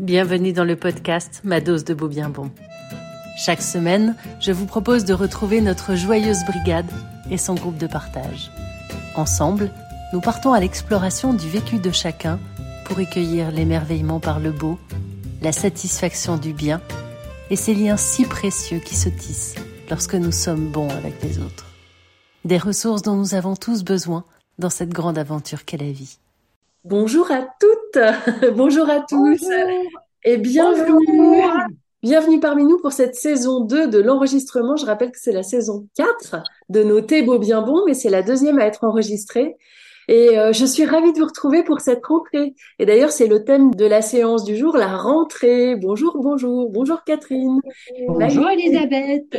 bienvenue dans le podcast Ma dose de beau bien bon. Chaque semaine, je vous propose de retrouver notre joyeuse brigade et son groupe de partage. Ensemble, nous partons à l'exploration du vécu de chacun pour recueillir l'émerveillement par le beau, la satisfaction du bien et ces liens si précieux qui se tissent lorsque nous sommes bons avec les autres. Des ressources dont nous avons tous besoin dans cette grande aventure qu'est la vie. Bonjour à toutes, bonjour à tous et bienvenue. Bienvenue parmi nous pour cette saison 2 de l'enregistrement. Je rappelle que c'est la saison 4 de nos thés beaux bien bons, mais c'est la deuxième à être enregistrée. Et euh, je suis ravie de vous retrouver pour cette rentrée. Et d'ailleurs, c'est le thème de la séance du jour, la rentrée. Bonjour, bonjour, bonjour Catherine. Bonjour Elisabeth.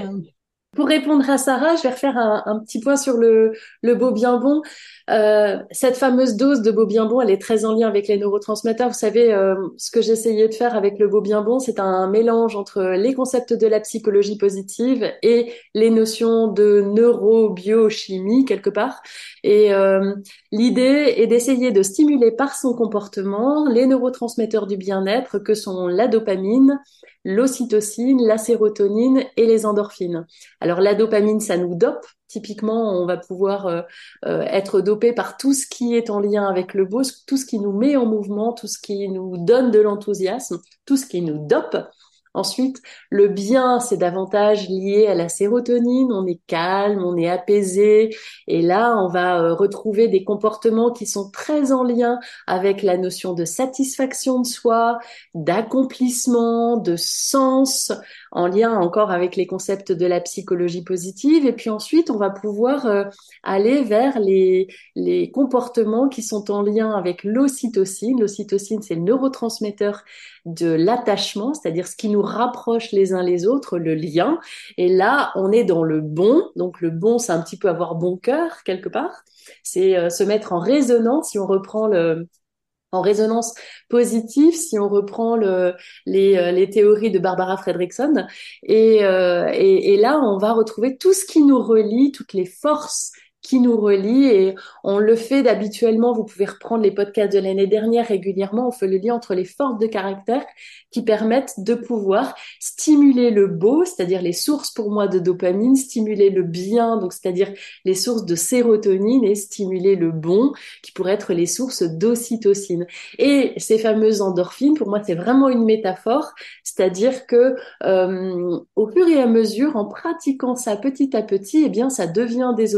Pour répondre à Sarah, je vais refaire un, petit point sur le, le beau bien bon. Euh, cette fameuse dose de beau bien bon, elle est très en lien avec les neurotransmetteurs. Vous savez, euh, ce que j'essayais de faire avec le beau bien bon, c'est un mélange entre les concepts de la psychologie positive et les notions de neurobiochimie quelque part. Et euh, l'idée est d'essayer de stimuler par son comportement les neurotransmetteurs du bien-être que sont la dopamine, l'ocytocine, la sérotonine et les endorphines. Alors la dopamine, ça nous dope. Typiquement, on va pouvoir euh, euh, être dopé par tout ce qui est en lien avec le beau, tout ce qui nous met en mouvement, tout ce qui nous donne de l'enthousiasme, tout ce qui nous dope. Ensuite, le bien, c'est davantage lié à la sérotonine. On est calme, on est apaisé. Et là, on va euh, retrouver des comportements qui sont très en lien avec la notion de satisfaction de soi, d'accomplissement, de sens, en lien encore avec les concepts de la psychologie positive. Et puis ensuite, on va pouvoir euh, aller vers les, les comportements qui sont en lien avec l'ocytocine. L'ocytocine, c'est le neurotransmetteur de l'attachement, c'est-à-dire ce qui nous rapproche les uns les autres, le lien. Et là, on est dans le bon. Donc le bon, c'est un petit peu avoir bon cœur quelque part. C'est euh, se mettre en résonance. Si on reprend le en résonance positive si on reprend le, les, euh, les, théories de Barbara Fredrickson. Et, euh, et, et, là, on va retrouver tout ce qui nous relie, toutes les forces qui nous relie et on le fait d'habituellement. Vous pouvez reprendre les podcasts de l'année dernière régulièrement. On fait le lien entre les forces de caractère qui permettent de pouvoir stimuler le beau, c'est-à-dire les sources pour moi de dopamine, stimuler le bien, donc c'est-à-dire les sources de sérotonine et stimuler le bon, qui pourraient être les sources d'ocytocine. Et ces fameuses endorphines, pour moi, c'est vraiment une métaphore, c'est-à-dire que euh, au fur et à mesure, en pratiquant ça petit à petit, eh bien, ça devient des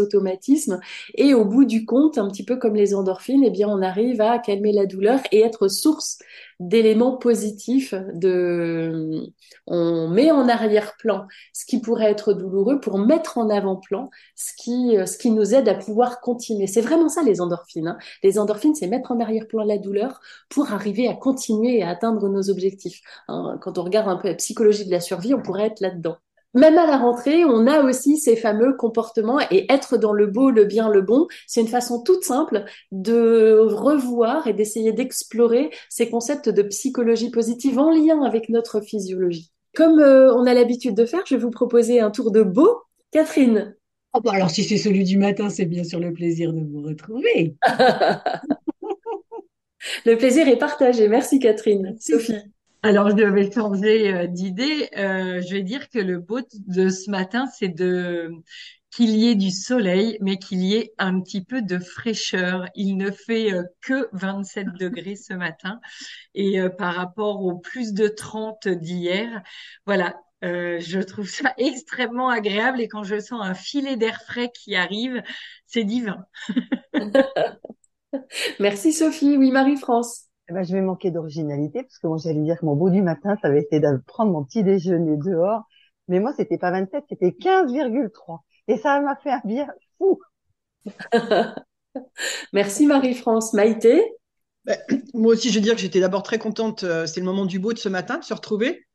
Et au bout du compte, un petit peu comme les endorphines, eh bien, on arrive à calmer la douleur et être source d'éléments positifs de on met en arrière-plan ce qui pourrait être douloureux pour mettre en avant-plan ce qui ce qui nous aide à pouvoir continuer. C'est vraiment ça les endorphines. Hein. Les endorphines, c'est mettre en arrière-plan la douleur pour arriver à continuer et à atteindre nos objectifs. Hein. Quand on regarde un peu la psychologie de la survie, on pourrait être là-dedans même à la rentrée, on a aussi ces fameux comportements et être dans le beau, le bien, le bon, c'est une façon toute simple de revoir et d'essayer d'explorer ces concepts de psychologie positive en lien avec notre physiologie. Comme euh, on a l'habitude de faire, je vais vous proposer un tour de beau. Catherine. Oh bah alors si c'est celui du matin, c'est bien sûr le plaisir de vous retrouver. le plaisir est partagé. Merci Catherine. Sophie. Alors, je vais changer euh, d'idée. Euh, je vais dire que le beau de ce matin, c'est de qu'il y ait du soleil, mais qu'il y ait un petit peu de fraîcheur. Il ne fait euh, que 27 degrés ce matin, et par rapport au plus de 30 d'hier, voilà. je trouve ça extrêmement agréable et quand je sens un filet d'air frais qui arrive, c'est divin. Merci Sophie. Oui, Marie-France. Eh ben, je vais manquer d'originalité parce que moi j'allais dire que mon beau du matin, ça avait été de prendre mon petit déjeuner dehors. Mais moi, c'était pas 27, c'était 15,3. Et ça m'a fait un bien fou. Merci Marie-France. Maïté? Ben, Moi aussi, je veux dire que j'étais d'abord très contente. Euh, c'est le moment du beau de ce matin, de se retrouver.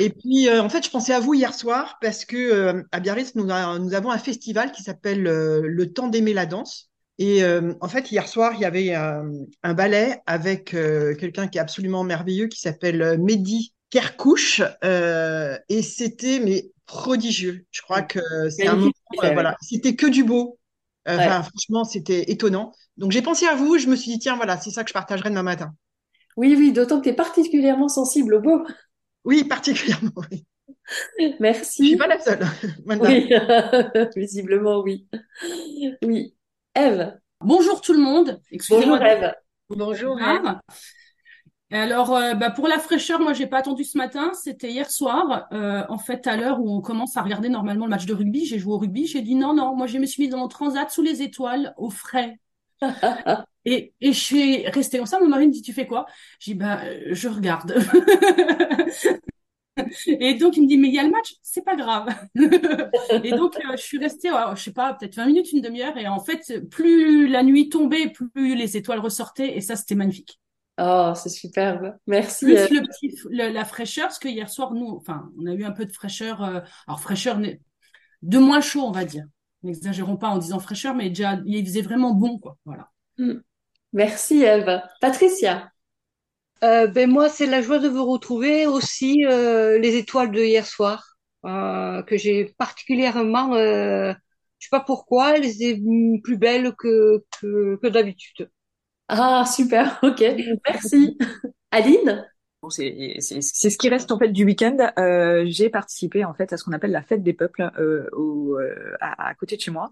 Et puis, euh, en fait, je pensais à vous hier soir parce que euh, à Biarritz, nous, nous, avons un festival qui s'appelle Le Temps d'aimer la danse. Et euh, en fait, hier soir, il y avait un ballet avec euh, quelqu'un qui est absolument merveilleux, qui s'appelle euh, Mehdi Kerkouche, et c'était mais prodigieux. Je crois que c'est un moment, voilà, c'était que du beau. Enfin, franchement, c'était étonnant. Donc j'ai pensé à vous, je me suis dit tiens, voilà, c'est ça que je partagerai demain matin. Oui, oui, d'autant que tu es particulièrement sensible au beau. Oui, particulièrement, oui. Merci. Je suis pas la seule. Oui, visiblement, oui. Oui. Eve. Bonjour tout le monde. Bonjour Eve. Bonjour Eve. Alors, euh, bah, pour la fraîcheur, moi, j'ai pas attendu ce matin. C'était hier soir. Euh, en fait, à l'heure où on commence à regarder normalement le match de rugby, j'ai joué au rugby. J'ai dit non, non. Moi, je me suis mise dans mon transat sous les étoiles, au frais. et, et je suis restée comme ça. Mon mari me dit, tu fais quoi? J'ai dit, bah, je regarde. Et donc, il me dit, mais il y a le match, c'est pas grave. et donc, euh, je suis restée, je sais pas, peut-être 20 minutes, une demi-heure. Et en fait, plus la nuit tombait, plus les étoiles ressortaient. Et ça, c'était magnifique. Oh, c'est superbe. Merci. Plus le petit, la fraîcheur, parce que hier soir, nous, enfin, on a eu un peu de fraîcheur. Euh, alors, fraîcheur de moins chaud, on va dire. N'exagérons pas en disant fraîcheur, mais déjà, il faisait vraiment bon, quoi. Voilà. Hmm. Merci, Eve. Patricia. Euh, ben moi, c'est la joie de vous retrouver aussi euh, les étoiles de hier soir euh, que j'ai particulièrement, je sais pas pourquoi, elles étaient plus belles que que, que d'habitude. Ah super, ok, merci. Aline? C'est ce qui reste en fait du week-end. Euh, j'ai participé en fait à ce qu'on appelle la fête des peuples euh, au, euh, à, à, côté de chez moi.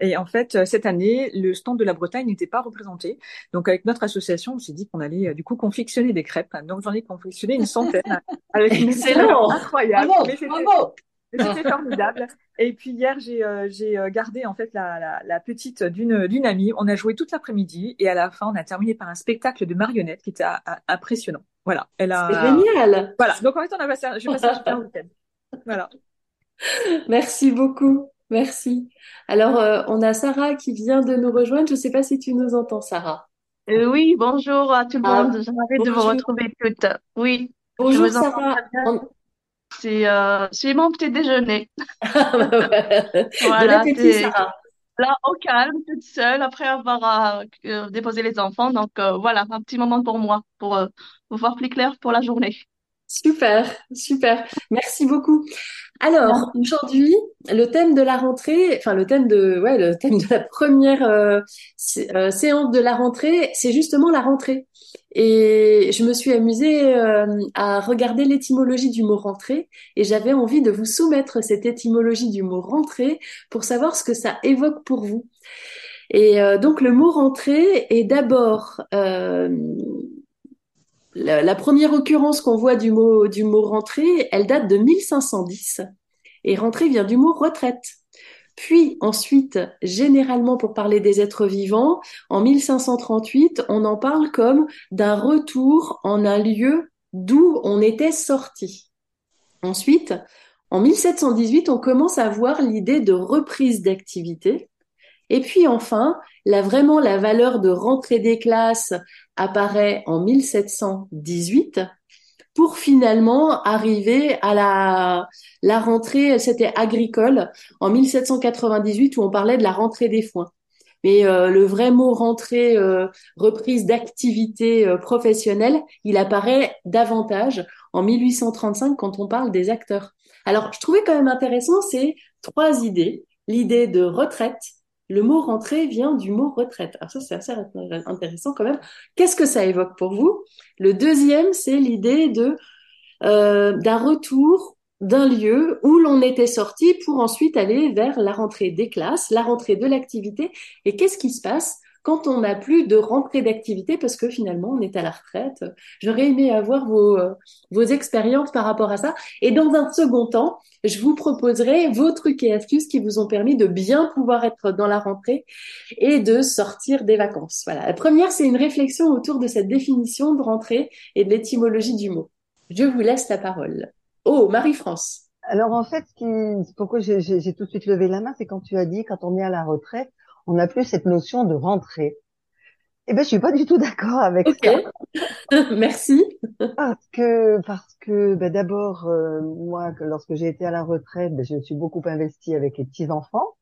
Et en fait cette année, le stand de la Bretagne n'était pas représenté. Donc avec notre association, on s'est dit qu'on allait du coup confectionner des crêpes. Donc j'en ai confectionné une centaine avec une Excellent. incroyable. Bravo, C'était formidable. Et puis hier, j'ai euh, j'ai gardé en fait la, la, la petite d'une d'une amie. On a joué toute l'après-midi et à la fin, on a terminé par un spectacle de marionnettes qui était impressionnant. Voilà. Elle a. C'est génial. Voilà. Donc en fait, on a passé, j'ai passé un super week-end. Voilà. Merci beaucoup. Merci. Alors, euh, on a Sarah qui vient de nous rejoindre. Je ne sais pas si tu nous entends, Sarah. Euh, oui, bonjour à tout le ah, monde. J'ai de vous retrouver toutes. Oui. Bonjour, Sarah. C'est euh, mon petit déjeuner. voilà, Sarah. Là, au calme, toute seule, après avoir euh, déposé les enfants. Donc, euh, voilà, un petit moment pour moi, pour, euh, pour voir plus clair pour la journée. Super, super. Merci beaucoup. Alors, aujourd'hui, le thème de la rentrée, enfin le thème de, ouais, le thème de la première euh, euh, séance de la rentrée, c'est justement la rentrée. Et je me suis amusée euh, à regarder l'étymologie du mot rentrée et j'avais envie de vous soumettre cette étymologie du mot rentrée pour savoir ce que ça évoque pour vous. Et donc le mot rentrée est d'abord la, première occurrence qu'on voit du mot, du mot rentrée, elle date de 1510. Et rentrée vient du mot retraite. Puis ensuite, généralement pour parler des êtres vivants, en 1538, on en parle comme d'un retour en un lieu d'où on était sorti. Ensuite, en 1718, on commence à voir l'idée de reprise d'activité. Et puis enfin, là vraiment la valeur de rentrée des classes apparaît en 1718 pour finalement arriver à la, la rentrée, c'était agricole, en 1798 où on parlait de la rentrée des foins. Mais euh, le vrai mot rentrée, euh, reprise d'activité euh, professionnelle, il apparaît davantage en 1835 quand on parle des acteurs. Alors, je trouvais quand même intéressant ces trois idées. L'idée de retraite, le mot rentrée vient du mot retraite. Alors ça, c'est assez intéressant quand même. Qu'est-ce que ça évoque pour vous? Le deuxième, c'est l'idée de euh, d'un retour d'un lieu où l'on était sorti pour ensuite aller vers la rentrée des classes, la rentrée de l'activité. Et qu'est-ce qui se passe? Quand on n'a plus de rentrée d'activité parce que finalement on est à la retraite. J'aurais aimé avoir vos, euh, vos expériences par rapport à ça. Et dans un second temps, je vous proposerai vos trucs et astuces qui vous ont permis de bien pouvoir être dans la rentrée et de sortir des vacances. Voilà. La première, c'est une réflexion autour de cette définition de rentrée et de l'étymologie du mot. Je vous laisse la parole. Oh, Marie-France. Alors en fait, pourquoi j'ai tout de suite levé la main, c'est quand tu as dit quand on est à la retraite, on n'a plus cette notion de rentrée. Eh ben, je suis pas du tout d'accord avec ça. Merci. Parce que, parce que, ben, d'abord, euh, moi, que lorsque j'ai été à la retraite, ben, je me suis beaucoup investie avec les petits enfants.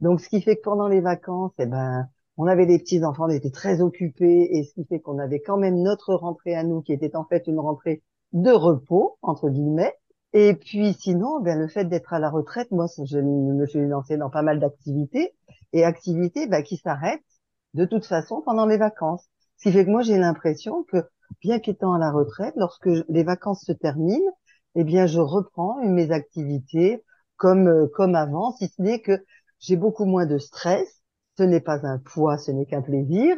Donc, ce qui fait que pendant les vacances, eh ben, on avait des petits enfants, on était très occupés, et ce qui fait qu'on avait quand même notre rentrée à nous, qui était en fait une rentrée de repos entre guillemets. Et puis sinon, ben, le fait d'être à la retraite, moi, je me suis lancée dans pas mal d'activités et activités bah, qui s'arrêtent de toute façon pendant les vacances. Ce qui fait que moi j'ai l'impression que bien qu'étant à la retraite, lorsque les vacances se terminent, eh bien, je reprends mes activités comme, euh, comme avant, si ce n'est que j'ai beaucoup moins de stress. Ce n'est pas un poids, ce n'est qu'un plaisir.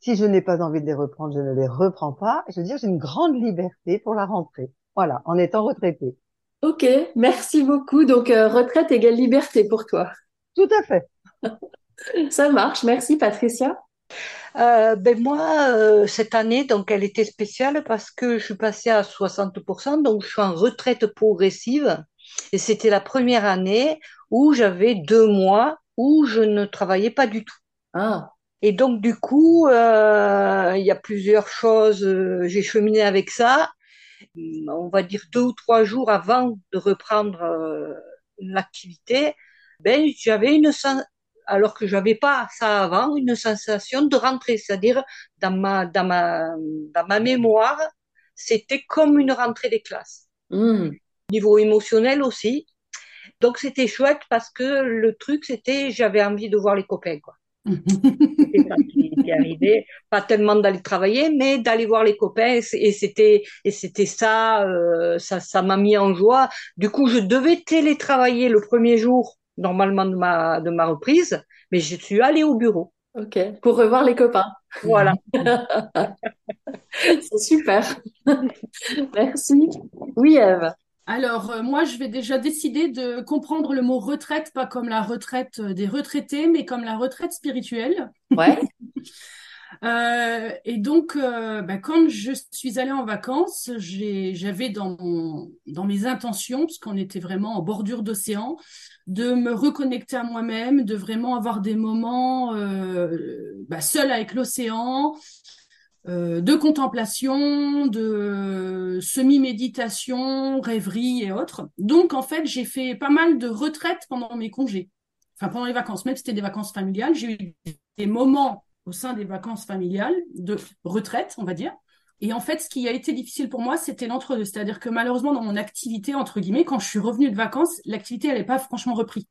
Si je n'ai pas envie de les reprendre, je ne les reprends pas. Je veux dire, j'ai une grande liberté pour la rentrée. Voilà, en étant retraité. Ok, merci beaucoup. Donc, euh, retraite égale liberté pour toi. Tout à fait. Ça marche. Merci, Patricia. Euh, ben moi, euh, cette année, donc elle était spéciale parce que je suis passée à 60%, donc je suis en retraite progressive. Et c'était la première année où j'avais deux mois où je ne travaillais pas du tout. Ah, Et donc, du coup, euh, il y a plusieurs choses. euh, J'ai cheminé avec ça. On va dire deux ou trois jours avant de reprendre euh, l'activité, ben, j'avais une alors que j'avais pas ça avant, une sensation de rentrée, c'est-à-dire dans ma dans ma dans ma mémoire, c'était comme une rentrée des classes. hmm. Niveau émotionnel aussi. Donc c'était chouette parce que le truc c'était j'avais envie de voir les copains quoi. C'est ça qui, qui arrivait. Pas tellement d'aller travailler, mais d'aller voir les copains. Et c'était, et c'était ça, euh, ça, ça m'a mis en joie. Du coup, je devais télétravailler le premier jour, normalement, de ma, de ma reprise, mais je suis allée au bureau. Ok, pour revoir les copains. Voilà. C'est super. Merci. Oui, Eve. Alors, euh, moi, je vais déjà décider de comprendre le mot retraite, pas comme la retraite euh, des retraités, mais comme la retraite spirituelle. Ouais. Euh, et donc, euh, bah, quand je suis allée en vacances, j'ai, j'avais dans mon, dans mes intentions, parce qu'on était vraiment en bordure d'océan, de me reconnecter à moi-même, de vraiment avoir des moments euh, bah, seul avec l'océan, euh, de contemplation, de semi-méditation, rêverie et autres. Donc, en fait, j'ai fait pas mal de retraites pendant mes congés, enfin pendant les vacances, même si c'était des vacances familiales. J'ai eu des moments au sein des vacances familiales de retraite, on va dire. Et en fait, ce qui a été difficile pour moi, c'était l'entre-deux. C'est-à-dire que malheureusement, dans mon activité, entre guillemets, quand je suis revenue de vacances, l'activité, elle n'est pas franchement repris.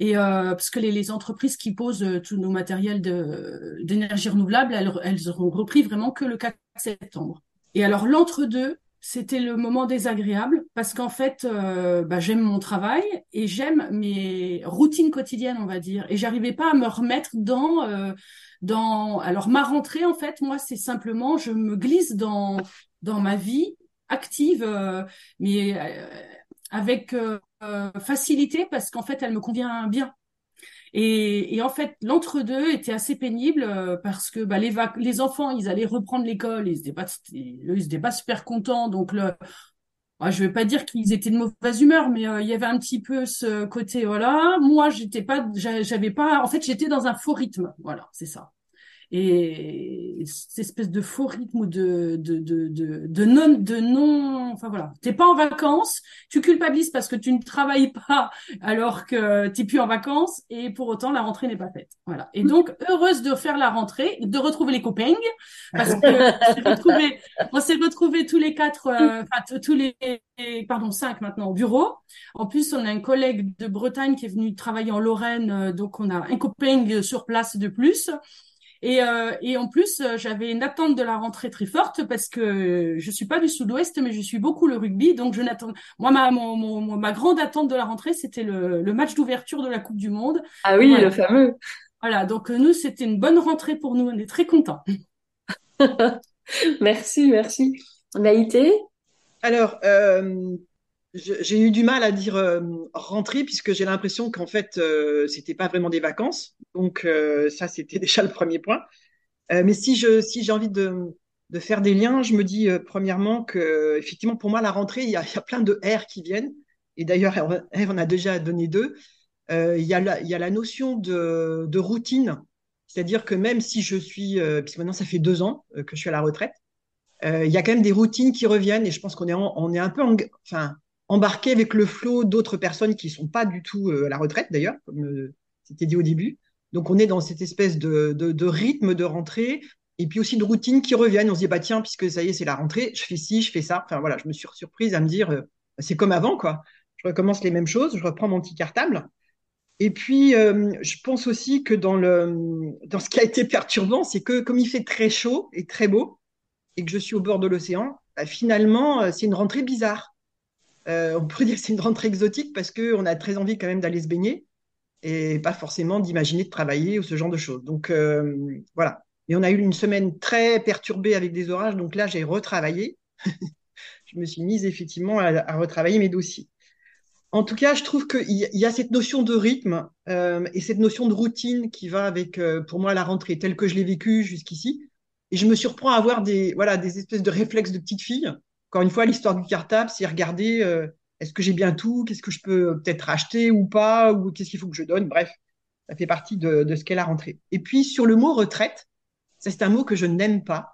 Et euh, parce que les, les entreprises qui posent euh, tous nos matériels d'énergie renouvelable, elles, elles auront repris vraiment que le 4 septembre. Et alors, l'entre-deux, c'était le moment désagréable parce qu'en fait, euh, bah, j'aime mon travail et j'aime mes routines quotidiennes, on va dire. Et j'arrivais pas à me remettre dans, euh, dans. Alors, ma rentrée, en fait, moi, c'est simplement, je me glisse dans, dans ma vie active, euh, mais avec facilité parce qu'en fait, elle me convient bien. Et, en fait, l'entre-deux était assez pénible euh, parce que bah, les, enfants, ils allaient reprendre l'école, ils étaient pas, ils pas super contents. Donc, le, ah, je vais pas dire qu'ils étaient de mauvaise humeur, mais euh, il y avait un petit peu ce côté, voilà. Moi, j'étais pas, j'a- j'avais pas, en fait, j'étais dans un faux rythme. Voilà, c'est ça. Et cette espèce de faux rythme de, de, de, de, de non, de non, enfin voilà. T'es pas en vacances, tu culpabilises parce que tu ne travailles pas alors que t'es plus en vacances et pour autant la rentrée n'est pas faite. Voilà. Et donc, heureuse de faire la rentrée, de retrouver les copains parce que on s'est retrouvés, tous les quatre, euh, enfin, tous les, pardon, cinq maintenant au bureau. En plus, on a un collègue de Bretagne qui est venu travailler en Lorraine, euh, donc on a un copain sur place de plus. Et, euh, et en plus, euh, j'avais une attente de la rentrée très forte parce que je suis pas du Sud-Ouest, mais je suis beaucoup le rugby, donc je n'attends. Moi, ma, mon, mon- mon- ma grande attente de la rentrée, c'était le, le match d'ouverture de la Coupe du Monde. Ah oui, Voilà. le fameux. Voilà, donc euh, nous, c'était une bonne rentrée pour nous. On est très contents. Merci, merci. Maïté? Alors, euh, j'ai eu du mal à dire euh, rentrer puisque j'ai l'impression qu'en fait, euh, c'était pas vraiment des vacances. Donc, euh, ça, c'était déjà le premier point. Euh, mais si je, si j'ai envie de, de faire des liens, je me dis euh, premièrement que, effectivement, pour moi, la rentrée, il y y a plein de R qui viennent. Et d'ailleurs, Eve en a déjà donné deux. Euh, il y a la, il y a la notion de, de routine. C'est-à-dire que même si je suis, puisque maintenant ça fait deux ans que je suis à la retraite, il y a quand même des routines qui reviennent et je pense qu'on est, on est un peu en- enfin, embarqué avec le flot d'autres personnes qui sont pas du tout euh, à la retraite d'ailleurs, comme euh, c'était dit au début. Donc on est dans cette espèce de, rythme de rentrée et puis aussi de routines qui reviennent. On se dit bah tiens puisque ça y est c'est la rentrée, je fais ci, je fais ça. Enfin voilà, je me suis surprise à me dire euh, c'est comme avant quoi. Je recommence les mêmes choses, je reprends mon petit cartable. Et puis, je pense aussi que dans le, dans ce qui a été perturbant, c'est que comme il fait très chaud et très beau, et que je suis au bord de l'océan, bah, finalement, c'est une rentrée bizarre. Euh, on pourrait dire que c'est une rentrée exotique parce qu'on a très envie quand même d'aller se baigner et pas forcément d'imaginer de travailler ou ce genre de choses. Donc euh, voilà. Et on a eu une semaine très perturbée avec des orages, donc là j'ai retravaillé. je me suis mise effectivement à, retravailler mes dossiers. En tout cas, je trouve qu'il y, a cette notion de rythme euh, et cette notion de routine qui va avec, pour moi, la rentrée telle que je l'ai vécue jusqu'ici. Et je me surprends à avoir des, voilà, des espèces de réflexes de petite fille. Encore une fois, l'histoire du cartable, c'est regarder euh, est-ce que j'ai bien tout, qu'est-ce que je peux peut-être acheter ou pas, ou qu'est-ce qu'il faut que je donne. Bref, ça fait partie de, ce qu'est la rentrée. Et puis sur le mot retraite, c'est un mot que je n'aime pas.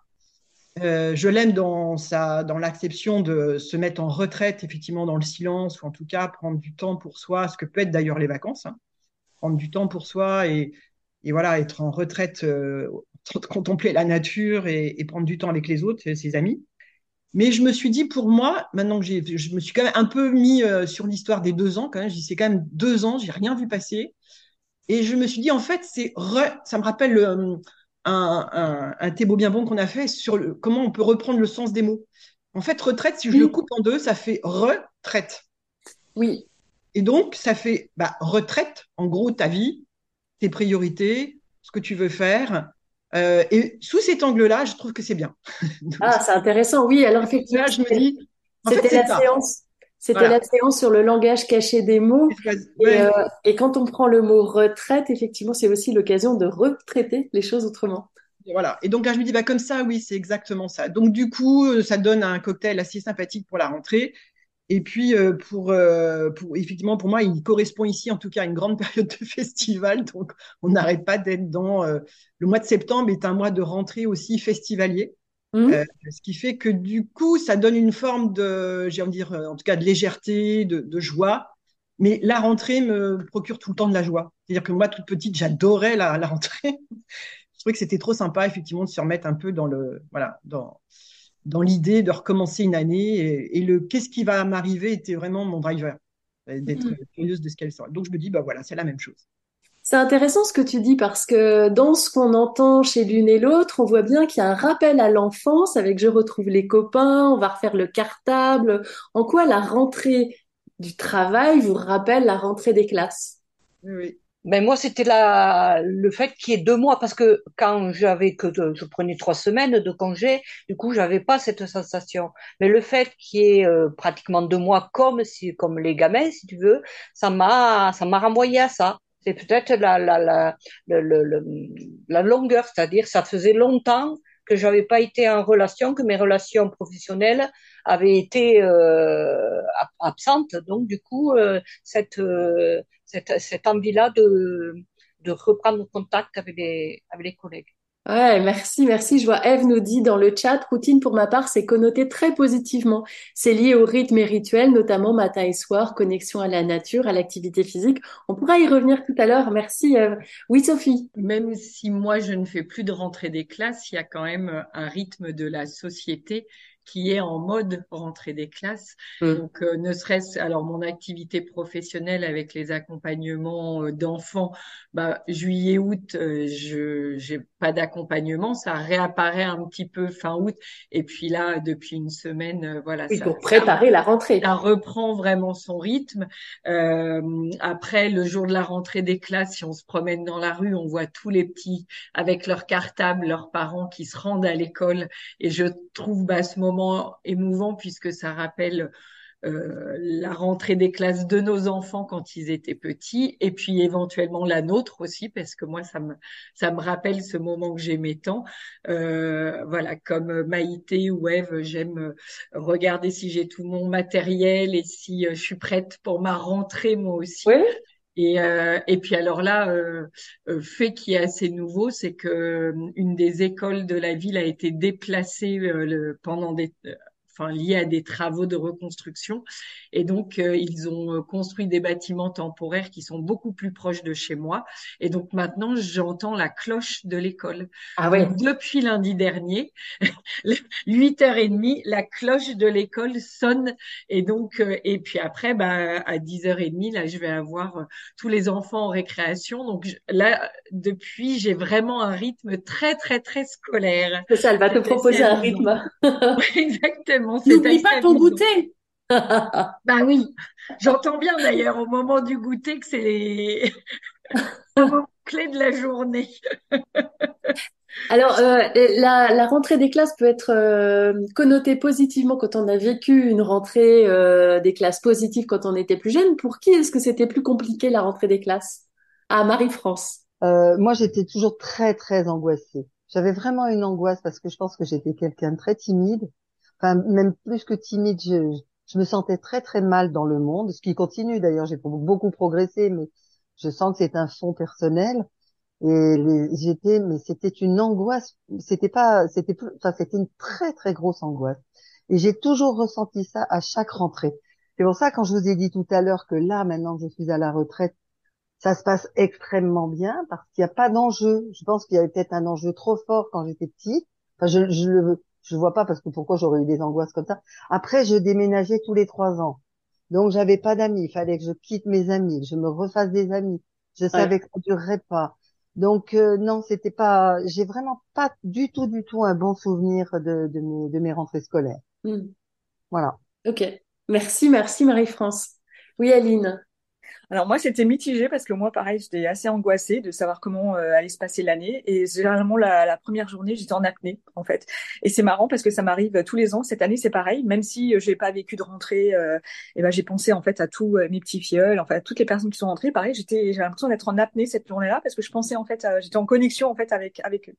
Euh, je l'aime dans dans l'acception de se mettre en retraite, effectivement, dans le silence, ou en tout cas prendre du temps pour soi, ce que peut être d'ailleurs les vacances, hein. prendre du temps pour soi et, voilà, être en retraite, euh, contempler la nature et, prendre du temps avec les autres, ses amis. Mais je me suis dit, pour moi, maintenant que j'ai, je me suis quand même un peu mis euh, sur l'histoire des deux ans, quand même, c'est quand même deux ans, j'ai rien vu passer. Et je me suis dit, en fait, c'est re, ça me rappelle le, euh, un, un, bien bon qu'on a fait sur le, comment on peut reprendre le sens des mots. En fait, retraite, si je le coupe en deux, ça fait retraite. Oui. Et donc, ça fait bah, retraite, en gros, ta vie, tes priorités, ce que tu veux faire. Euh, et sous cet angle-là, je trouve que c'est bien. donc, ah, c'est intéressant. Oui, alors effectivement, là, je me dis, c'était la séance. C'était voilà. la séance sur le langage caché des mots. Ouais. Et, euh, et, quand on prend le mot retraite, effectivement, c'est aussi l'occasion de retraiter les choses autrement. Et voilà. Et donc là, je me dis, bah, comme ça, oui, c'est exactement ça. Donc du coup, euh, ça donne un cocktail assez sympathique pour la rentrée. Et puis, euh, pour, euh, pour, effectivement, pour moi, il correspond ici, en tout cas, à une grande période de festival. Donc, on n'arrête pas d'être dans. Euh, le mois de septembre est un mois de rentrée aussi festivalier. Mmh. Euh, ce qui fait que du coup, ça donne une forme de, j'ai envie de dire, en tout cas, de légèreté, de, de, joie. Mais la rentrée me procure tout le temps de la joie. C'est-à-dire que moi, toute petite, j'adorais la, la, rentrée. Je trouvais que c'était trop sympa, effectivement, de se remettre un peu dans le, voilà, dans, dans l'idée de recommencer une année. Et, et le qu'est-ce qui va m'arriver était vraiment mon driver, d'être mmh. curieuse de ce qu'elle sera. Donc, je me dis, bah voilà, c'est la même chose. C'est intéressant ce que tu dis parce que dans ce qu'on entend chez l'une et l'autre, on voit bien qu'il y a un rappel à l'enfance avec je retrouve les copains, on va refaire le cartable. En quoi la rentrée du travail vous rappelle la rentrée des classes? Oui. Ben moi, c'était la le fait qu'il y ait deux mois parce que quand j'avais que je prenais trois semaines de congé, du coup, j'avais pas cette sensation. Mais le fait qu'il y ait euh, pratiquement deux mois comme si comme les gamins, si tu veux, ça m'a ça m'a renvoyé à ça c'est peut-être la, la, la, la, la, la longueur, c'est-à-dire ça faisait longtemps que j'avais pas été en relation, que mes relations professionnelles avaient été euh, absentes. Donc du coup, euh, cette, euh, cette, cette envie-là de, de reprendre contact avec les, avec les collègues. Ouais, merci, merci. Je vois Eve nous dit dans le chat, routine pour ma part, c'est connoté très positivement. C'est lié au rythme et rituel, notamment matin et soir, connexion à la nature, à l'activité physique. On pourra y revenir tout à l'heure. Merci Eve. Oui, Sophie. Même si moi je ne fais plus de rentrée des classes, il y a quand même un rythme de la société qui est en mode rentrée des classes. Mmh. Donc, euh, ne serait-ce, alors mon activité professionnelle avec les accompagnements euh, d'enfants, bah, juillet, août, euh, je j'ai pas d'accompagnement, ça réapparaît un petit peu fin août. Et puis là, depuis une semaine, euh, voilà. Oui, ça, pour préparer ça, la rentrée. Ça reprend vraiment son rythme. après, le jour de la rentrée des classes, si on se promène dans la rue, on voit tous les petits avec leurs cartables, leurs parents qui se rendent à l'école. Et je trouve bah, ce moment émouvant puisque ça rappelle euh, la rentrée des classes de nos enfants quand ils étaient petits et puis éventuellement la nôtre aussi parce que moi ça me ça rappelle ce moment que j'aimais tant euh, voilà comme Maïté ou Eve j'aime regarder si j'ai tout mon matériel et si euh, je suis prête pour ma rentrée moi aussi. Et, euh, et puis alors là, euh, fait qui est assez nouveau, c'est que une des écoles de la ville a été déplacée le, pendant des, enfin lié à des travaux de reconstruction. Et donc, euh, ils ont euh, construit des bâtiments temporaires qui sont beaucoup plus proches de chez moi. Et donc maintenant, j'entends la cloche de l'école. Ah. Donc, depuis lundi dernier, 8h30, la cloche de l'école sonne. Et donc, euh, et puis après, bah, à 10h30, là, je vais avoir euh, tous les enfants en récréation. Donc je- là, depuis, j'ai vraiment un rythme très, très, très scolaire. C'est ça, elle va te proposer un rythme. Exactement, N'oublie pas ton goûter. Bah oui, j'entends bien d'ailleurs au moment du goûter que c'est les le moment clé de la journée. Alors, euh, la, la rentrée des classes peut être euh, connotée positivement quand on a vécu une rentrée euh, des classes positive quand on était plus jeune. Pour qui est-ce que c'était plus compliqué la rentrée des classes? Ah, Marie-France. Euh, moi, j'étais toujours très, très angoissée. J'avais vraiment une angoisse parce que je pense que j'étais quelqu'un de très timide. Enfin, même plus que timide, je, je me sentais très, très mal dans le monde, ce qui continue d'ailleurs. J'ai beaucoup progressé, mais je sens que c'est un fond personnel. Et j'étais, mais c'était une angoisse. C'était pas, c'était plus, enfin, c'était une très, très grosse angoisse. Et j'ai toujours ressenti ça à chaque rentrée. C'est pour ça, quand je vous ai dit tout à l'heure que là, maintenant que je suis à la retraite, ça se passe extrêmement bien parce qu'il n'y a pas d'enjeu. Je pense qu'il y avait peut-être un enjeu trop fort quand j'étais petite. Enfin, je, je le, je le vois pas parce que pourquoi j'aurais eu des angoisses comme ça. Après, je déménageais tous les trois ans. Donc, j'avais pas d'amis. Il fallait que je quitte mes amis, que je me refasse des amis. Je savais que ça durerait pas. Donc, euh, non, c'était pas, j'ai vraiment pas du tout, du tout un bon souvenir de, de mes, de mes rentrées scolaires. Hmm. Voilà. Ok. Merci, merci Marie-France. Oui, Aline. Alors moi, c'était mitigé parce que moi, pareil, j'étais assez angoissée de savoir comment euh, allait se passer l'année. Et généralement, la, première journée, j'étais en apnée, en fait. Et c'est marrant parce que ça m'arrive tous les ans. Cette année, c'est pareil. Même si euh, j'ai pas vécu de rentrée, euh, et ben j'ai pensé en fait à tous euh, mes petits filleuls, enfin à toutes les personnes qui sont rentrées. Pareil, j'étais, l'impression d'être en apnée cette journée-là parce que je pensais en fait, j'étais en connexion en fait avec avec eux.